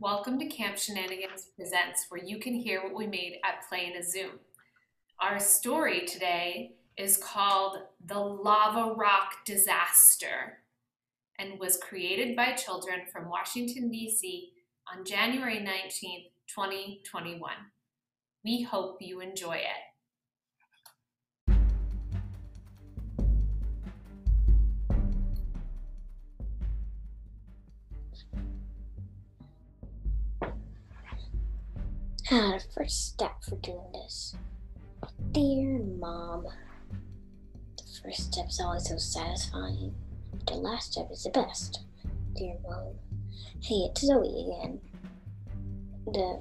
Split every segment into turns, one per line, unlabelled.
Welcome to Camp Shenanigans Presents, where you can hear what we made at Play in a Zoom. Our story today is called The Lava Rock Disaster and was created by children from Washington, D.C. on January 19th, 2021. We hope you enjoy it.
Ah, the first step for doing this. Dear Mom. The first step is always so satisfying. The last step is the best. Dear Mom. Hey, it's Zoe again. The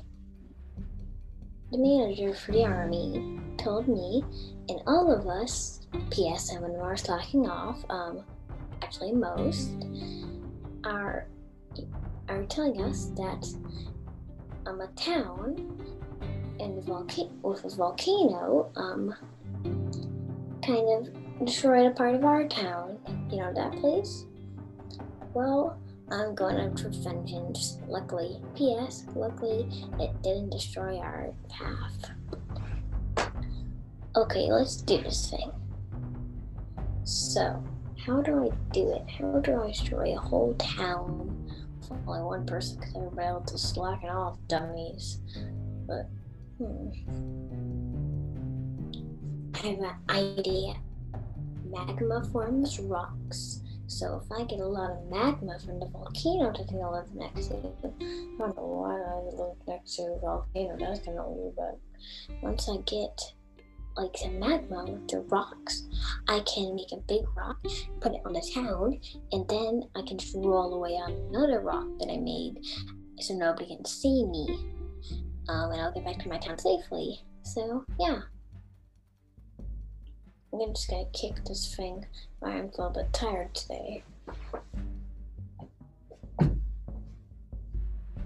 the manager for the army told me and all of us, P.S. when we're slacking off, um, actually most, are are telling us that um, a town in the volcano with a volcano um, kind of destroyed a part of our town. You know that place? Well, I'm going out for vengeance. Luckily, P.S. Luckily, it didn't destroy our path. Okay, let's do this thing. So, how do I do it? How do I destroy a whole town only one person because everybody else is slacking off, dummies. But, hmm. I have an idea. Magma forms rocks. So if I get a lot of magma from the volcano that I live next to, I don't know why I live next to a volcano. That's kind of weird, but once I get like some magma with the rocks, I can make a big rock, put it on the town, and then I can just roll away on another rock that I made so nobody can see me. Um, and I'll get back to my town safely. So, yeah. I'm just gonna kick this thing. I'm a little bit tired today.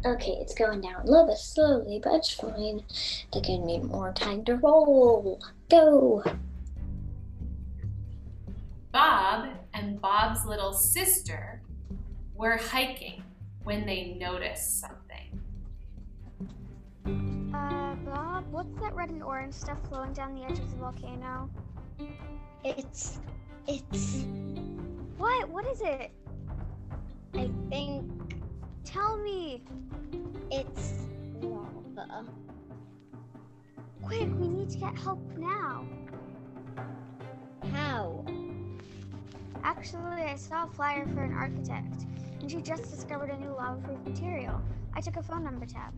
Okay, it's going down a little bit slowly, but it's fine. They can need more time to roll. Go!
Bob and Bob's little sister were hiking when they noticed something.
Uh, Bob, what's that red and orange stuff flowing down the edge of the volcano?
It's. It's.
What? What is it?
Lava.
Quick, we need to get help now.
How?
Actually, I saw a flyer for an architect, and she just discovered a new lava-proof material. I took a phone number tab.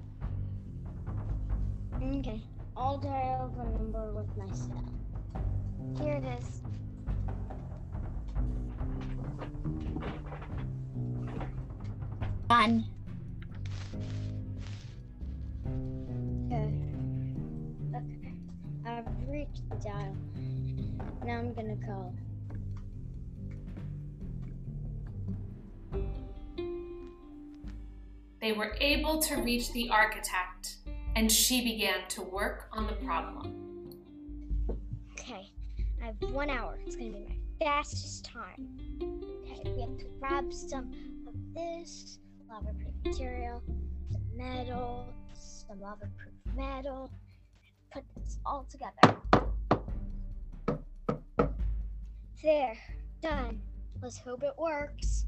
Okay. I'll dial the number with my cell.
Here it is.
One. I've the dial. Now I'm gonna call.
They were able to reach the architect, and she began to work on the problem.
Okay. I have one hour. It's gonna be my fastest time. Okay, we have to grab some of this lava-proof material, some metal, some lava-proof metal, put this all together. There, done. Let's hope it works.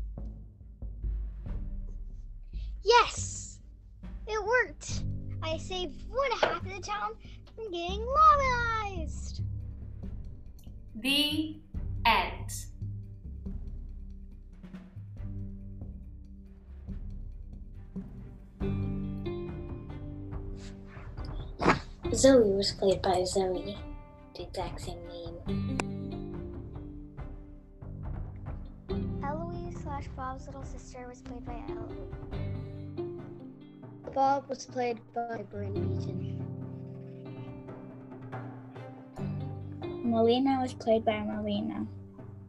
Yes! It worked! I saved one half of the town from getting lavaized!
The end.
Zoe was played by Zoe, the exact same name.
Eloise slash Bob's little sister was played by Eloise.
Bob was played by Brandon Beaton.
Melina was played by Melina.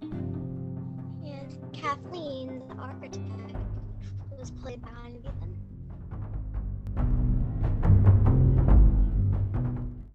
And Kathleen, the architect, was played by Anna Beaton.